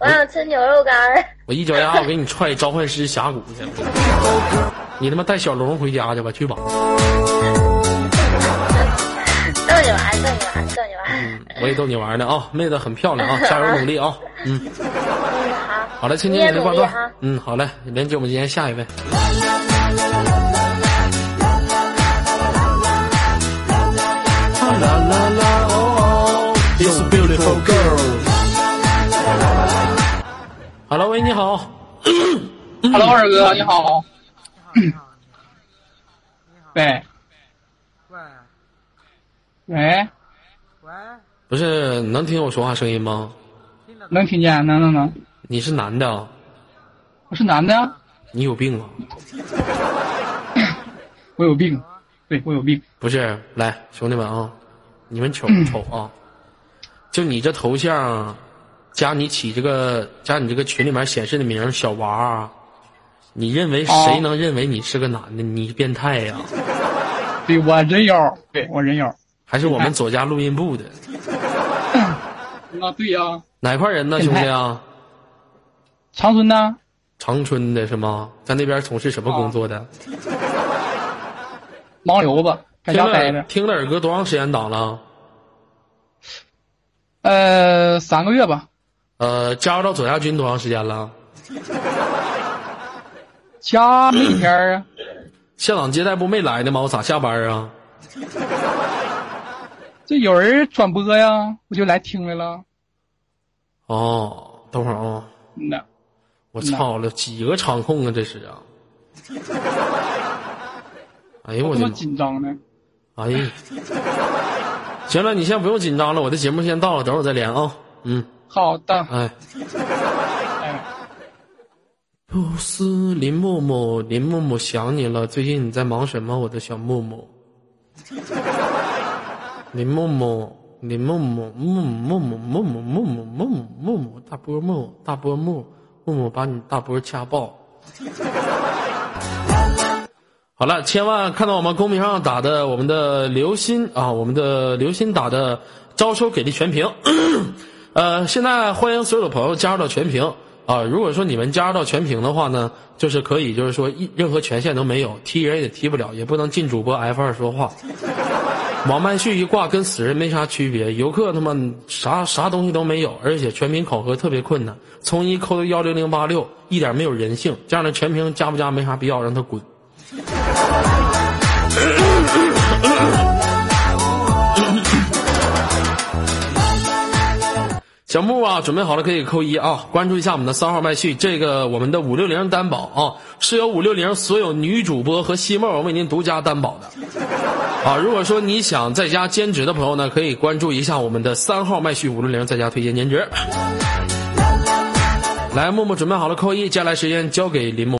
我想吃牛肉干儿。我一脚丫我给你踹召唤师峡谷去。你他妈带小龙回家去吧，去吧。逗你玩，逗你玩，逗你玩。嗯，我也逗你玩呢啊，妹子很漂亮啊，加油努力啊。嗯，嗯，好。好了，亲亲你挂断。嗯，好嘞，连接我们今天下一位。啦啦啦哦，It's a beautiful girl。Hello，喂，你好。Hello，二哥，你好。喂喂喂，喂，不是，能听我说话声音吗？能听见？能能能，你是男的啊？我是男的呀，你有病啊？我有病，对我有病。不是，来，兄弟们啊，你们瞅 瞅啊，就你这头像，加你起这个，加你这个群里面显示的名儿小娃，你认为谁哦能认为你是个男的？你变态呀、对我人妖，对我人妖。还是我们左家录音部的啊，对呀、哪块人呢，兄弟啊？长春的？长春的是吗？在那边从事什么工作的？盲流子，在听家待着。听了耳哥多长时间档了？呃，三个月吧。呃，加入到左家军多长时间了？加没几天啊？校长接待不没来呢吗？我咋下班啊？这有人转播呀，我就来听来了。哦，等会儿啊、嗯呐，我操了，几个场控啊，这是啊！哎呦我这么的妈！紧张呢？哎呀，行了，你先不用紧张了，我的节目先到了，等会儿再连啊。嗯，好的，哎，哎，不是林木木，林木木想你了，最近你在忙什么，我的小木木？林木木，林木木，木木木木木木木木木木木，大波木，大波木，木木把你大波掐爆。好了，千万看到我们公屏上打的我们的刘鑫啊，我们的刘鑫打的招收给力全屏。呃，现在欢迎所有的朋友加入到全屏。啊，如果说你们加入到全屏的话呢，就是可以，就是说一任何权限都没有，踢人也踢不了，也不能进主播 F 二说话。王曼旭一挂跟死人没啥区别，游客他妈啥啥东西都没有，而且全屏考核特别困难，从一扣到幺零零八六，一点没有人性。这样的全屏加不加没啥必要，让他滚。小木啊，准备好了可以扣一啊！关注一下我们的三号麦序，这个我们的五六零担保啊，是由五六零所有女主播和西莫为您独家担保的啊！如果说你想在家兼职的朋友呢，可以关注一下我们的三号麦序五六零在家推荐兼职。来，木木准备好了扣一，接下来时间交给林木。